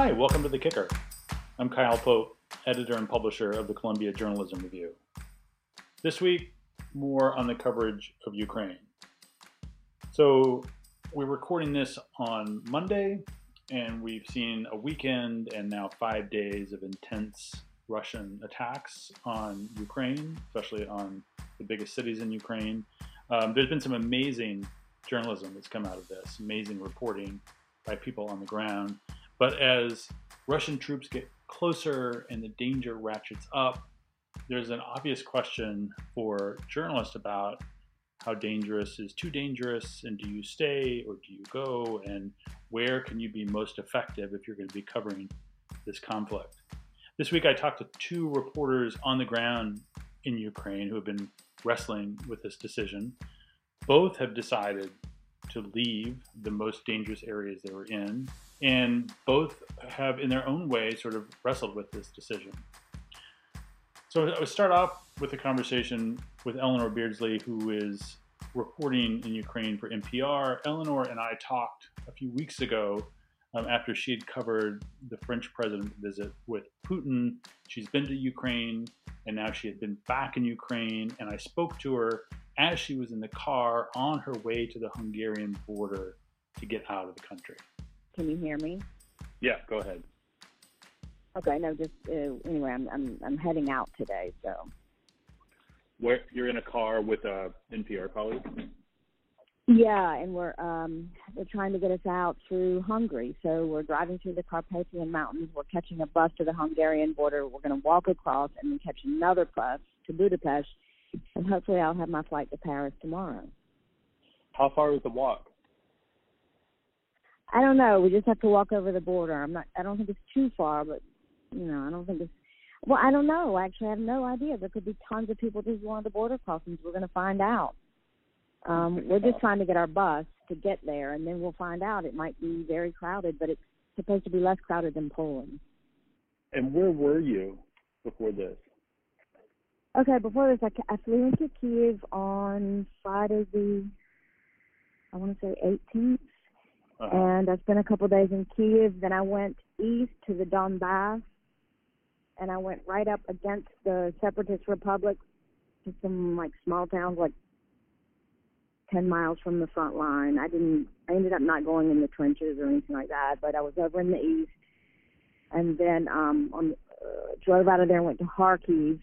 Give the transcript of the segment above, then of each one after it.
Hi, welcome to The Kicker. I'm Kyle Pope, editor and publisher of the Columbia Journalism Review. This week, more on the coverage of Ukraine. So, we're recording this on Monday, and we've seen a weekend and now five days of intense Russian attacks on Ukraine, especially on the biggest cities in Ukraine. Um, there's been some amazing journalism that's come out of this, amazing reporting by people on the ground. But as Russian troops get closer and the danger ratchets up, there's an obvious question for journalists about how dangerous is too dangerous and do you stay or do you go and where can you be most effective if you're going to be covering this conflict. This week I talked to two reporters on the ground in Ukraine who have been wrestling with this decision. Both have decided to leave the most dangerous areas they were in, and both have, in their own way, sort of wrestled with this decision. So I would start off with a conversation with Eleanor Beardsley, who is reporting in Ukraine for NPR. Eleanor and I talked a few weeks ago um, after she had covered the French president visit with Putin. She's been to Ukraine and now she had been back in Ukraine. And I spoke to her as she was in the car on her way to the Hungarian border to get out of the country. Can you hear me? Yeah, go ahead. Okay, no, just uh, anyway, I'm, I'm I'm heading out today, so. Where you're in a car with a NPR colleague? Yeah, and we're um they're trying to get us out through Hungary. So we're driving through the Carpathian Mountains. We're catching a bus to the Hungarian border. We're going to walk across and then catch another bus to Budapest, and hopefully I'll have my flight to Paris tomorrow. How far is the walk? I don't know. We just have to walk over the border. I'm not. I don't think it's too far, but you know, I don't think it's. Well, I don't know. I actually, I have no idea. There could be tons of people just going to border crossings. We're going to find out. Um, we're just trying to get our bus to get there, and then we'll find out. It might be very crowded, but it's supposed to be less crowded than Poland. And where were you before this? Okay, before this, I, I flew into Kiev on Friday the, I want to say 18th, uh-huh. and I spent a couple days in Kiev. Then I went east to the Donbass, and I went right up against the separatist republics to some like small towns like 10 miles from the front line. I didn't, I ended up not going in the trenches or anything like that, but I was over in the east. And then um, on, uh, drove out of there and went to Kharkiv.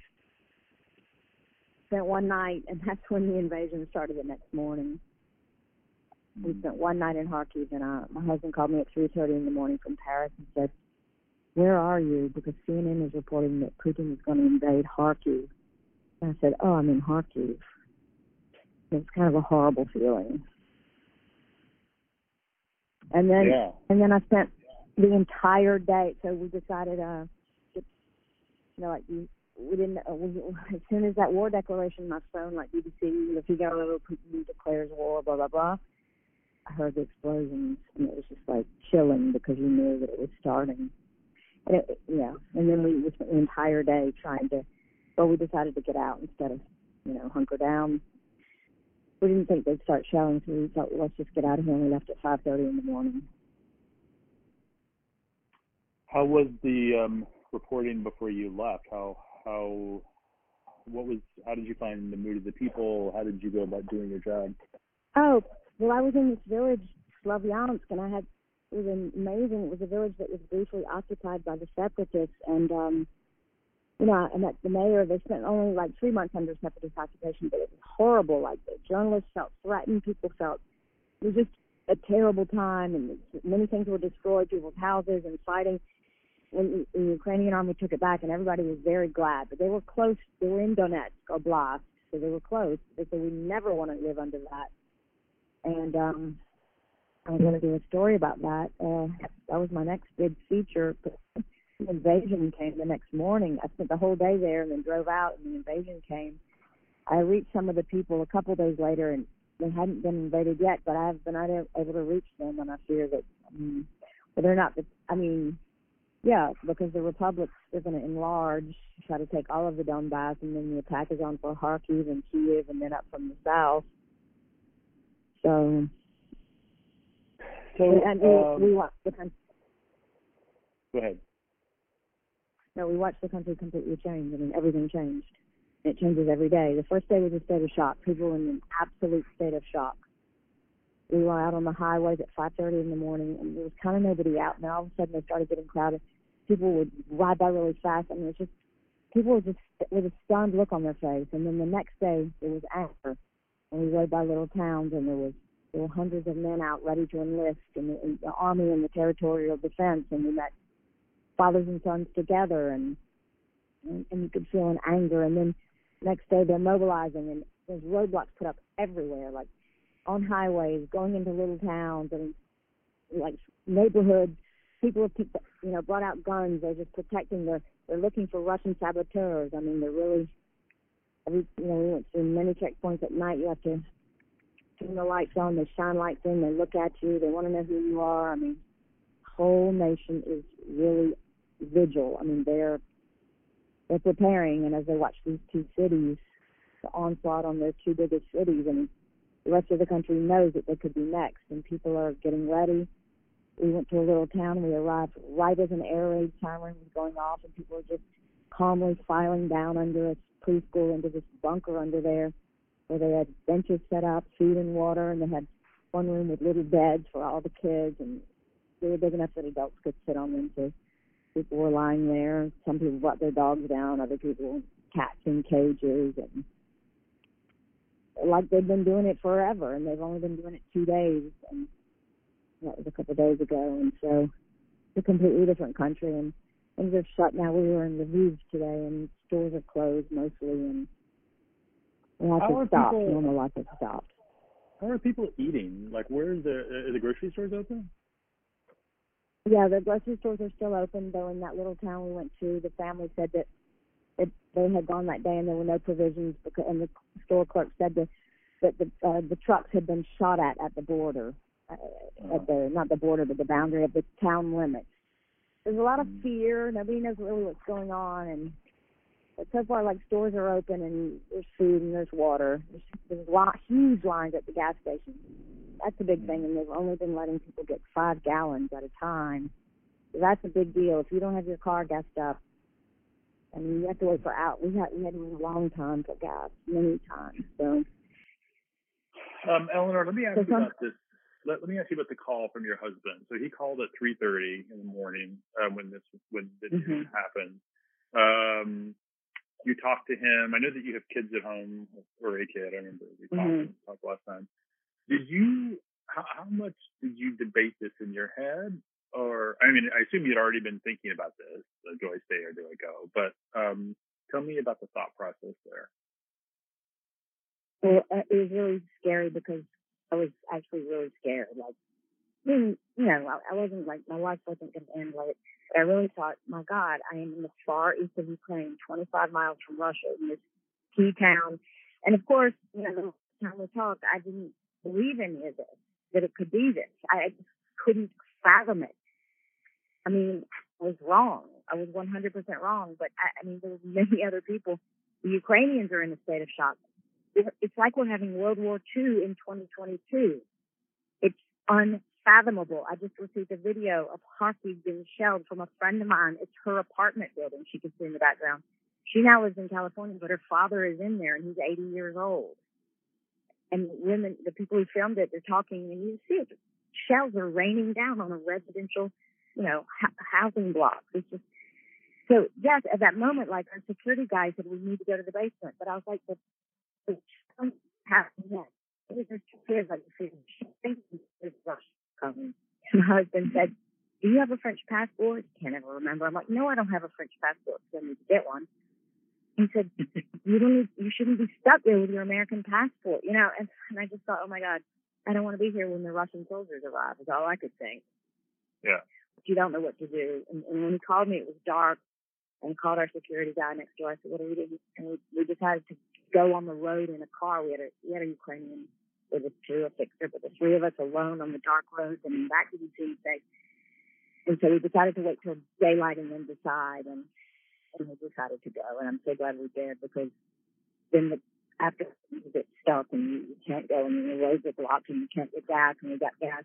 Spent one night, and that's when the invasion started the next morning. We spent one night in Kharkiv, and uh, my husband called me at 3:30 in the morning from Paris and said, "Where are you?" Because CNN is reporting that Putin is going to invade Kharkiv. And I said, "Oh, I'm in Kharkiv." It's kind of a horrible feeling. And then yeah. and then I spent the entire day. So we decided, uh, you know, like you, we didn't. Uh, we, as soon as that war declaration, my phone, like BBC, the Figaro, Putin declares war, blah blah blah. I heard the explosions, and it was just like chilling because you knew that it was starting. And it, yeah, and then we, we spent the entire day trying to. Well, we decided to get out instead of, you know, hunker down we didn't think they'd start shelling, so we thought, let's just get out of here. And we left at 5:30 in the morning. How was the um, reporting before you left? How how what was how did you find the mood of the people? How did you go about doing your job? Oh well, I was in this village, Slavyansk, and I had it was amazing. It was a village that was briefly occupied by the separatists, and um you know, and that the mayor, they spent only like three months under separatist occupation, but it was horrible. Like the journalists felt threatened, people felt it was just a terrible time, and many things were destroyed, people's houses and fighting. When the Ukrainian army took it back, and everybody was very glad, but they were close. They were in Donetsk Oblast, so they were close. They said we never want to live under that. And um, I'm going to do a story about that. Uh, that was my next big feature the invasion came the next morning. I spent the whole day there and then drove out, and the invasion came. I reached some of the people a couple days later, and they hadn't been invaded yet, but I have been able to reach them, and I fear that, um, well, they're not. I mean, yeah, because the republics are going to enlarge, try to take all of the Donbass, and then the attack is on for Kharkiv and Kiev, and then up from the south. So, so and, um, we, we want Go ahead. No, we watched the country completely change. I mean, everything changed. It changes every day. The first day was a state of shock. People were in an absolute state of shock. We were out on the highways at 5:30 in the morning, and there was kind of nobody out. And then all of a sudden, they started getting crowded. People would ride by really fast. I mean, it was just people were just with a stunned look on their face. And then the next day, it was anger, and we rode by little towns, and there was there were hundreds of men out ready to enlist in the, in the army and the territorial defense, and we met fathers and sons together, and, and and you could feel an anger. And then next day they're mobilizing, and there's roadblocks put up everywhere, like on highways, going into little towns, and like neighborhoods. People have picked, you know, brought out guns. They're just protecting. They're they're looking for Russian saboteurs. I mean, they're really. Every, you know, we went through many checkpoints at night. You have to turn the lights on. They shine lights in. They look at you. They want to know who you are. I mean, whole nation is really vigil. I mean, they're they're preparing, and as they watch these two cities, the onslaught on their two biggest cities, and the rest of the country knows that they could be next, and people are getting ready. We went to a little town. We arrived right as an air raid siren was going off, and people were just calmly filing down under a preschool into this bunker under there, where they had benches set up, food and water, and they had one room with little beds for all the kids, and they were big enough that adults could sit on them too people were lying there. Some people brought their dogs down. Other people cats in cages, and like they've been doing it forever, and they've only been doing it two days, and that was a couple of days ago. And so it's a completely different country, and things are shut now. We were in Lviv today, and stores are closed mostly, and we have to stop. People, Normal life has stopped. How are people eating? Like, where's the are the grocery stores open? Yeah, the grocery stores are still open. Though in that little town we went to, the family said that it, they had gone that day and there were no provisions. Because, and the store clerk said that that the uh, the trucks had been shot at at the border, uh, oh. at the not the border but the boundary of the town limits. There's a lot of mm. fear. Nobody knows really what's going on, and but so far, like stores are open and there's food and there's water. There's, there's lot, huge lines at the gas stations that's a big thing, and they've only been letting people get five gallons at a time. So that's a big deal. If you don't have your car gassed up, I mean, you have to wait for out. We had we had to wait a long time for gas, many times. So, um, Eleanor, let me ask so you some, about this. Let, let me ask you about the call from your husband. So he called at 3:30 in the morning uh, when this when this mm-hmm. happened. Um, you talked to him. I know that you have kids at home or a kid. I remember we talked, mm-hmm. talked last time. Did you how, how much did you debate this in your head? Or I mean, I assume you'd already been thinking about this. Do I stay or do I go? But um, tell me about the thought process there. Well, it was really scary because I was actually really scared. Like, you know, I wasn't like my life wasn't going to end like. But I really thought, my God, I am in the far east of Ukraine, 25 miles from Russia, in this key town. And of course, you know, the time we talked, I didn't believe any of this, that it could be this. I couldn't fathom it. I mean, I was wrong. I was 100% wrong, but I, I mean, there were many other people. The Ukrainians are in a state of shock. It's like we're having World War II in 2022. It's unfathomable. I just received a video of Kharkiv being shelled from a friend of mine. It's her apartment building. She can see in the background. She now lives in California, but her father is in there and he's 80 years old and women, the people who filmed it, they're talking, and you see it. Shells are raining down on a residential, you know, housing block. It's just so. Yes, at that moment, like our security guy said, we need to go to the basement, but I was like, the, the happening yet. It was just kids like Um, and my husband said, "Do you have a French passport?" Can't ever remember. I'm like, "No, I don't have a French passport. So I need to get one." He said, "You don't need, you shouldn't be stuck there with your American passport, you know." And, and I just thought, "Oh my God, I don't want to be here when the Russian soldiers arrive." Is all I could think. Yeah. But you don't know what to do. And, and when he called me, it was dark. And he called our security guy next door. I said, "What are we doing?" And we, we decided to go on the road in a car. We had a we had a Ukrainian us too, a fixer, but the three of us alone on the dark roads. and that didn't seem safe. And so we decided to wait till daylight and then decide. And and we decided to go. And I'm so glad we did because then the, after you get stuck and you, you can't go and the roads are blocked and you can't get gas and we got gas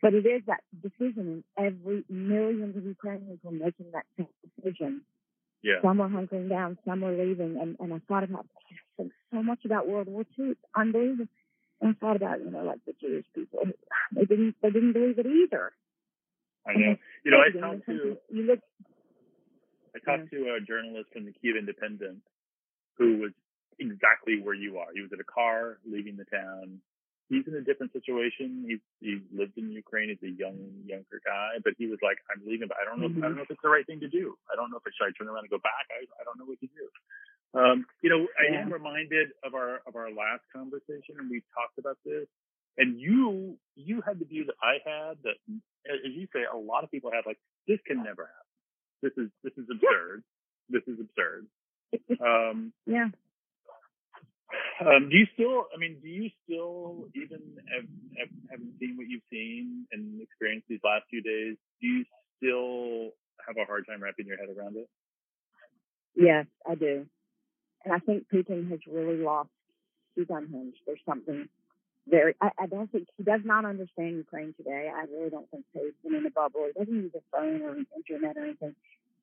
But it is that decision, and every millions of Ukrainians were making that same decision. Yeah. Some were hunkering down, some were leaving, and, and I thought about so much about World War II. It's unbelievable. And I thought about, you know, like the Jewish people. They didn't they didn't believe it either. I know. You know, I talked to you look I talked to a journalist from the Kiev Independent who was exactly where you are. He was in a car leaving the town. He's in a different situation. He's he lived in Ukraine. He's a young younger guy, but he was like, "I'm leaving, but I don't know. Mm-hmm. I don't know if it's the right thing to do. I don't know if I should I turn around and go back. I I don't know what to do." Um, you know, yeah. I am reminded of our of our last conversation, and we talked about this. And you you had the view that I had that, as you say, a lot of people have. Like, this can never happen. This is this is absurd. This is absurd. Um, yeah. Um, do you still? I mean, do you still even have, have, having seen what you've seen and experienced these last few days? Do you still have a hard time wrapping your head around it? Yes, I do, and I think Putin has really lost. He's unhinged. There's something very. I, I don't think he does not understand Ukraine today. I really don't think so. He's been in a bubble. He doesn't use a phone or internet or anything.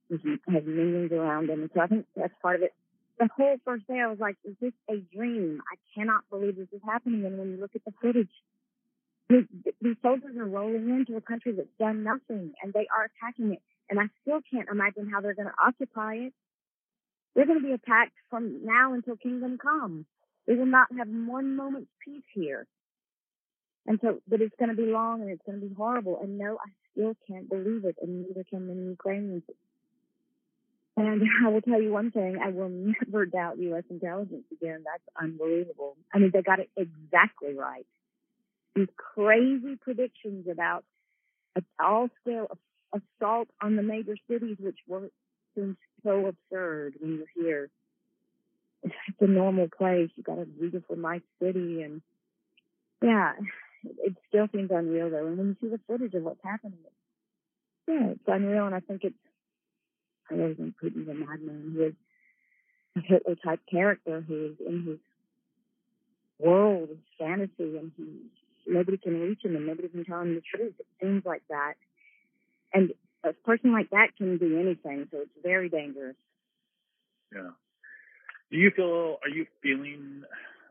He has millions around him, so I think that's part of it the whole first day I was like, is this a dream? I cannot believe this is happening. And when you look at the footage, these, these soldiers are rolling into a country that's done nothing and they are attacking it. And I still can't imagine how they're going to occupy it. They're going to be attacked from now until kingdom come. They will not have one moment's peace here. And so, but it's going to be long and it's going to be horrible. And no, I still can't believe it. And neither can many Ukrainians. And I will tell you one thing, I will never doubt U.S. intelligence again. That's unbelievable. I mean, they got it exactly right. These crazy predictions about a all scale assault on the major cities, which were seems so absurd when you're here. It's a normal place. You got a beautiful, nice city, and yeah, it still seems unreal though. And when you see the footage of what's happening, yeah, it's unreal. And I think it's I really think Putin's a madman. He is a Hitler type character who is in his world of fantasy and he nobody can reach him and nobody can tell him the truth. It seems like that. And a person like that can do anything, so it's very dangerous. Yeah. Do you feel are you feeling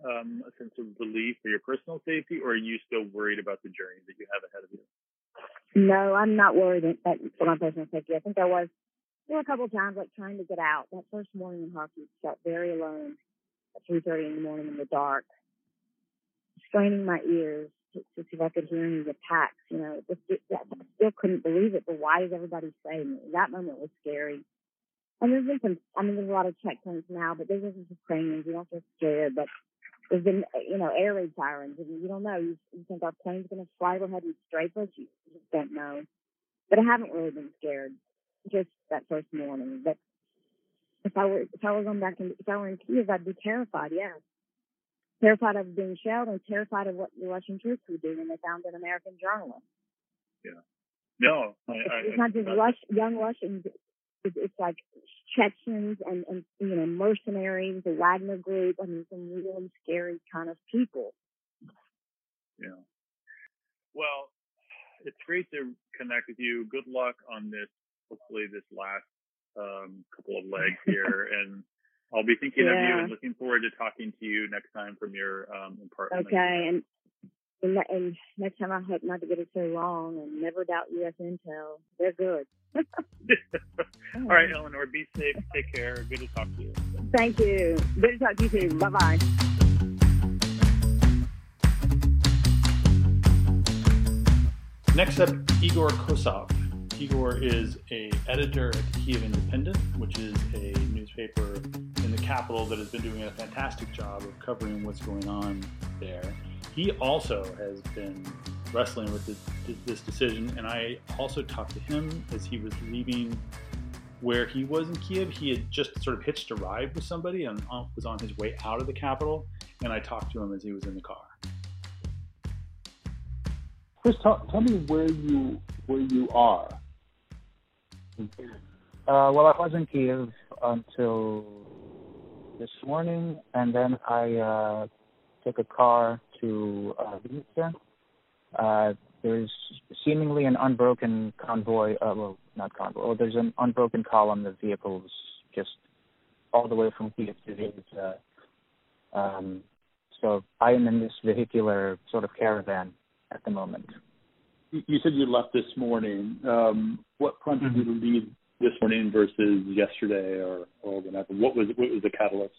um, a sense of relief for your personal safety or are you still worried about the journey that you have ahead of you? No, I'm not worried that for my personal safety. I think I was there were a couple of times like trying to get out. That first morning in Kharkiv, felt very alone at 3:30 in the morning in the dark, straining my ears if I could hear any attacks. You know, just it, I still couldn't believe it. But why is everybody saying it? That moment was scary. And there's been some. I mean, there's a lot of checkpoints now, but there's some Ukrainians. You don't get scared, but there's been you know air raid sirens, and you don't know. You, you think our plane's going to fly overhead and strafe us? You just don't know. But I haven't really been scared just that first morning. But if I were if I were going back in if I were in Kiev, I'd be terrified. Yeah, terrified of being shelled and terrified of what the Russian troops would do when they found an American journalist. Yeah. No, I, it's, I, it's not just Rush, young Russians. It's, it's like Chechens and, and you know mercenaries, the Wagner Group. I mean, some really scary kind of people. Yeah. Well, it's great to connect with you. Good luck on this hopefully this last um, couple of legs here. and I'll be thinking yeah. of you and looking forward to talking to you next time from your um, apartment. Okay, and, and and next time I hope not to get it so long. And never doubt U.S. Intel; they're good. All right, Eleanor, be safe. Take care. Good to talk to you. Thank you. Good to talk to you too. Bye bye. Next up, Igor Kossov. Igor is a editor at the Kiev Independent, which is a newspaper in the capital that has been doing a fantastic job of covering what's going on there. He also has been wrestling with this, this decision, and I also talked to him as he was leaving where he was in Kiev. He had just sort of hitched a ride with somebody and was on his way out of the capital, and I talked to him as he was in the car. Chris, tell, tell me where you where you are uh, well, I was in Kiev until this morning, and then I uh, took a car to uh. Uh, there's seemingly an unbroken convoy. Uh, well, not convoy. Oh, there's an unbroken column of vehicles just all the way from Kiev to Vinnytsia. Um, so I am in this vehicular sort of caravan at the moment. You said you left this morning. Um, what prompted mm-hmm. you to leave this morning versus yesterday or, or whatever? What was what was the catalyst?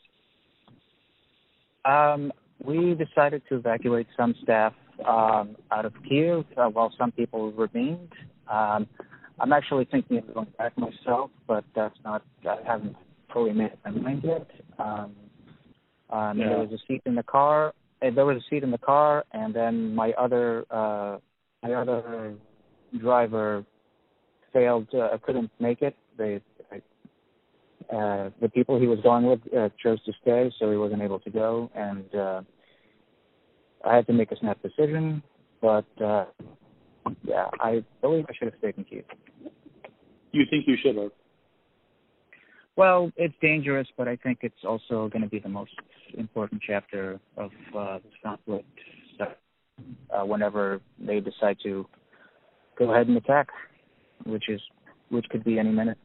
Um, we decided to evacuate some staff um, out of Kiev uh, while some people remained. Um, I'm actually thinking of going back myself, but that's not. I haven't fully made up my mind yet. Um, um, yeah. There was a seat in the car. And there was a seat in the car, and then my other uh, my other driver failed. Uh, couldn't make it. They uh, the people he was going with uh, chose to stay, so he wasn't able to go, and uh, I had to make a snap decision. But uh, yeah, I believe I should have stayed in Kiev. You think you should have? Well, it's dangerous, but I think it's also going to be the most important chapter of uh, this conflict. Uh, whenever they decide to go ahead and attack, which is which could be any minute.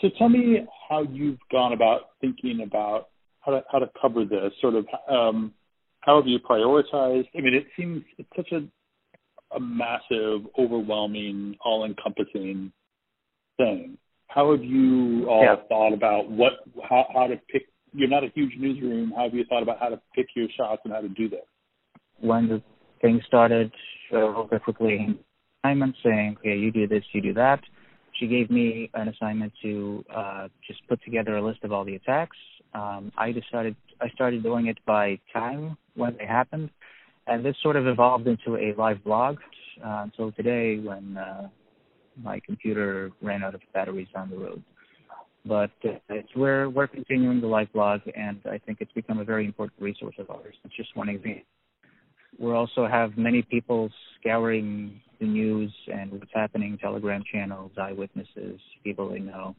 So tell me how you've gone about thinking about how to how to cover this. Sort of um, how have you prioritized? I mean, it seems it's such a a massive, overwhelming, all-encompassing thing how have you all yeah. thought about what how how to pick? You're not a huge newsroom. How have you thought about how to pick your shots and how to do this? When the thing started, uh, quickly assignment saying, "Okay, you do this, you do that." She gave me an assignment to uh, just put together a list of all the attacks. Um, I decided I started doing it by time when they happened, and this sort of evolved into a live blog uh, until today when uh, my computer ran out of batteries down the road. But uh, it's we're we're continuing the live blog, and I think it's become a very important resource of ours. It's just one example. We also have many people scouring the news and what's happening, Telegram channels, eyewitnesses, people they know,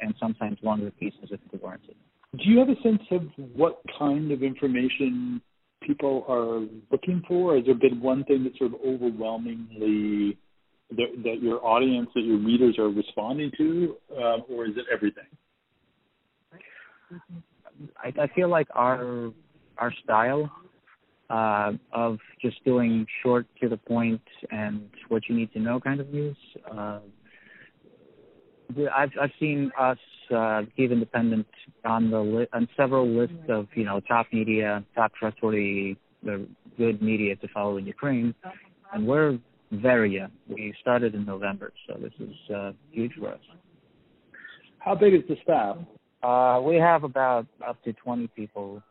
and sometimes longer pieces if warranted. Do you have a sense of what kind of information people are looking for? Has there been one thing that sort of overwhelmingly that, that your audience, that your readers are responding to, uh, or is it everything? I, I feel like our our style uh, of just doing short to the point and what you need to know kind of news. Uh, I've I've seen us uh, Kiev Independent on the li- on several lists of you know top media, top trustworthy, the good media to follow in Ukraine, and we're very young. We started in November, so this is uh, huge for us. How big is the staff? Uh, we have about up to 20 people.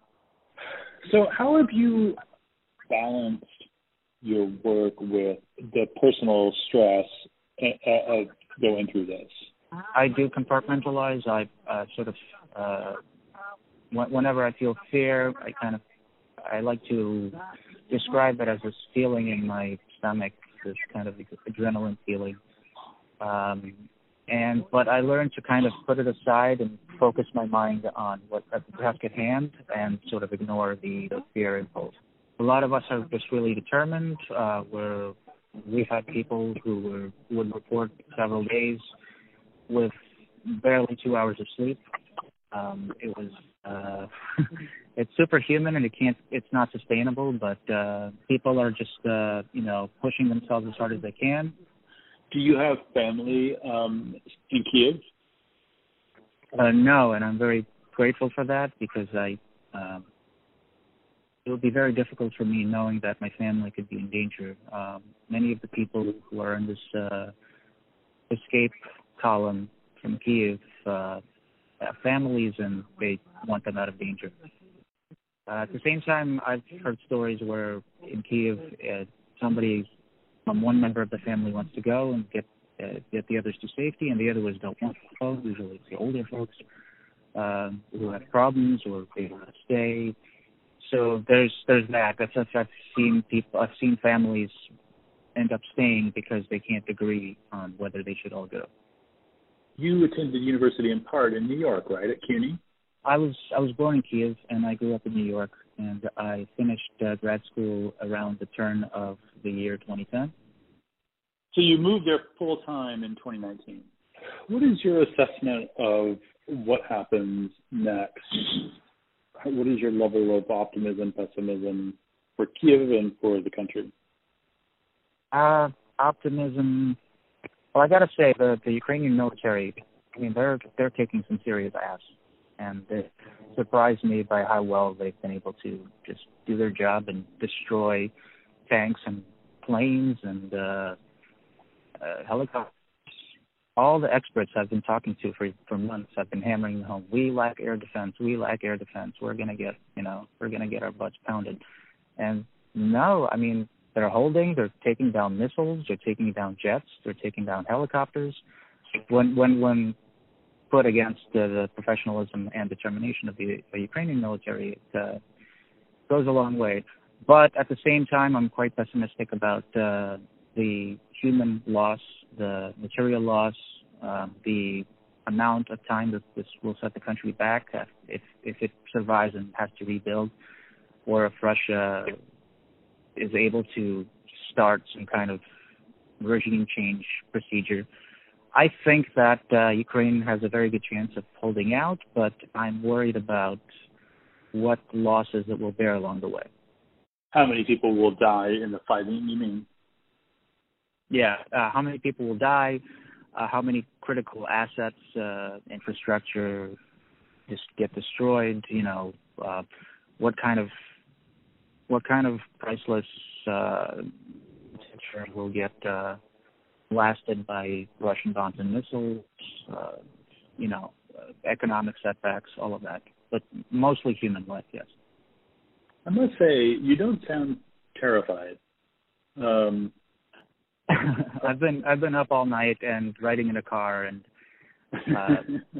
So, how have you balanced your work with the personal stress of going through this? I do compartmentalize. I uh, sort of, uh, whenever I feel fear, I kind of, I like to describe it as a feeling in my stomach this kind of adrenaline feeling. Um, and but I learned to kind of put it aside and focus my mind on what at the task at hand and sort of ignore the, the fear impulse. A lot of us are just really determined. Uh, we're we've had people who were would report several days with barely two hours of sleep. Um, it was uh, it's superhuman and it can't it's not sustainable but uh people are just uh you know pushing themselves as hard as they can do you have family um in kiev uh no and i'm very grateful for that because i um it would be very difficult for me knowing that my family could be in danger um many of the people who are in this uh escape column from kiev uh have families and they want them out of danger uh, at the same time, I've heard stories where in Kiev, uh, somebody from one member of the family wants to go and get uh, get the others to safety, and the others don't want to go. Usually, it's the older folks um, who have problems or they want to stay. So there's there's that. That's, that's I've seen people. I've seen families end up staying because they can't agree on whether they should all go. You attended university in part in New York, right, at CUNY? I was I was born in Kiev and I grew up in New York. and I finished uh, grad school around the turn of the year 2010. So you moved there full time in 2019. What is your assessment of what happens next? What is your level of optimism, pessimism for Kiev and for the country? Uh, optimism. Well, I got to say the the Ukrainian military. I mean, they're they're taking some serious ass, and it surprised me by how well they've been able to just do their job and destroy tanks and planes and uh, uh, helicopters. All the experts I've been talking to for for months have been hammering home. We lack air defense. We lack air defense. We're gonna get, you know, we're gonna get our butts pounded. And no, I mean, they're holding. They're taking down missiles. They're taking down jets. They're taking down helicopters. When when when put against uh, the professionalism and determination of the, the Ukrainian military, it uh, goes a long way. But at the same time, I'm quite pessimistic about uh, the human loss, the material loss, um, the amount of time that this will set the country back if if it survives and has to rebuild, or if Russia is able to start some kind of regime change procedure. I think that uh, Ukraine has a very good chance of holding out, but I'm worried about what losses it will bear along the way. How many people will die in the fighting? You mean? Yeah, uh, how many people will die? Uh, how many critical assets, uh, infrastructure, just get destroyed? You know, uh, what kind of what kind of priceless uh, will get uh, blasted by Russian bombs and missiles, uh, you know, uh, economic setbacks, all of that, but mostly human life, yes. I must say, you don't sound terrified. Um, I've been I've been up all night and riding in a car and. Uh,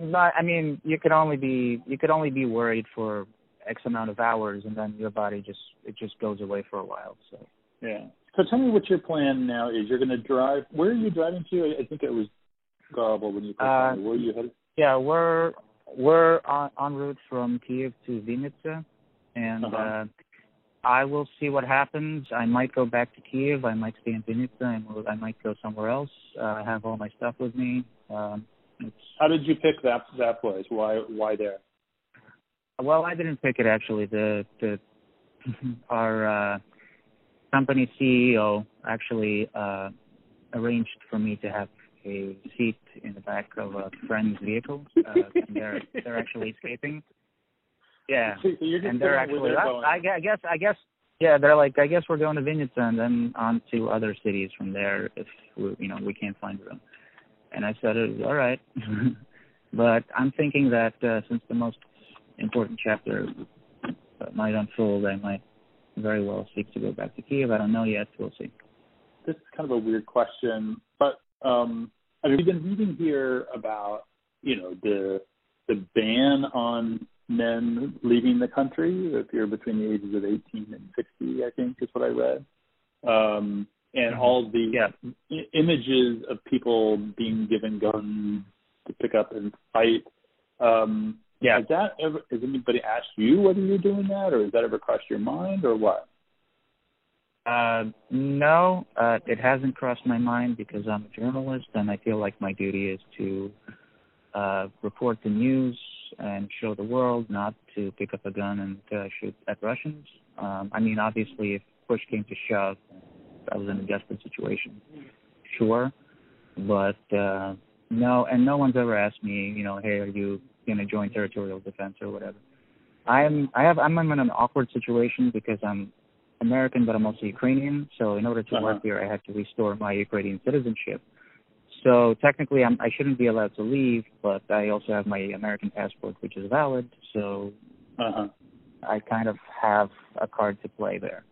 not, I mean, you could only be you could only be worried for X amount of hours, and then your body just it just goes away for a while. So yeah. So tell me what your plan now is. You're going to drive. Where are you driving to? I think it was Garble when you first uh, Where are you headed? Yeah, we're we're on en route from Kiev to Vinnytsia, and uh-huh. uh, I will see what happens. I might go back to Kiev. I might stay in Vinnytsia, I might go somewhere else. Uh, I have all my stuff with me. Um, How did you pick that that place? Why why there? Well, I didn't pick it actually. The the our uh, company CEO actually uh, arranged for me to have a seat in the back of a friend's vehicle. Uh, and they're they're actually escaping. Yeah, so and they're actually. I, I guess I guess yeah, they're like I guess we're going to Vinnytsia and then on to other cities from there if we, you know we can't find room. And I said, all right. but I'm thinking that uh, since the most important chapter might unfold, I might very well seek to go back to Kiev. I don't know yet. We'll see. This is kind of a weird question, but um, I mean, we've been reading here about you know the the ban on men leaving the country if you're between the ages of 18 and 60. I think is what I read. Um, and mm-hmm. all the yeah. I- images of people being given guns to pick up and fight. Um, yeah. Has that ever has anybody asked you whether you're doing that or has that ever crossed your mind or what? Uh no, uh it hasn't crossed my mind because I'm a journalist and I feel like my duty is to uh report the news and show the world, not to pick up a gun and uh, shoot at Russians. Um I mean obviously if push came to shove I was in a desperate situation. Sure. But uh no and no one's ever asked me, you know, hey, are you going to join territorial defense or whatever. I'm I have I'm in an awkward situation because I'm American but I'm also Ukrainian. So in order to uh-huh. work here, I had to restore my Ukrainian citizenship. So technically, I'm I shouldn't be allowed to leave, but I also have my American passport, which is valid. So uh-huh. I kind of have a card to play there.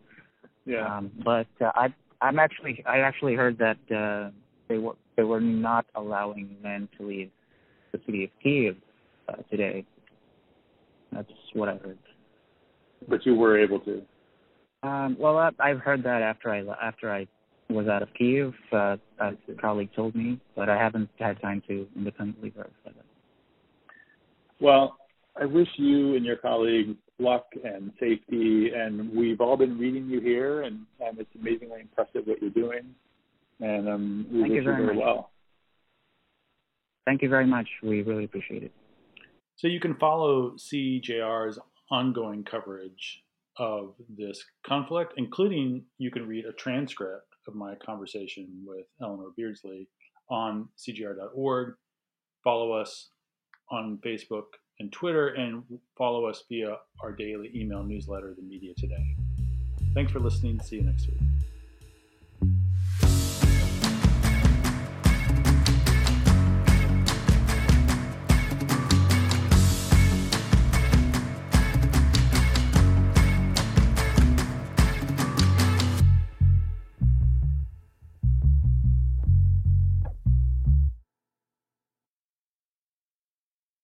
Yeah. Um, but uh, I I'm actually I actually heard that uh, they were they were not allowing men to leave the city of Kiev uh, today. That's what I heard. But you were able to. Um, well, I, I've heard that after I after I was out of Kiev. Uh, a colleague told me, but I haven't had time to independently verify that. Well, I wish you and your colleagues luck and safety. And we've all been reading you here, and, and it's amazingly impressive what you're doing. And um, we Thank wish you very, very well. Thank you very much. We really appreciate it. So you can follow CJR's ongoing coverage of this conflict, including you can read a transcript of my conversation with Eleanor Beardsley on cjr.org. Follow us on Facebook and Twitter, and follow us via our daily email newsletter, The Media Today. Thanks for listening. See you next week.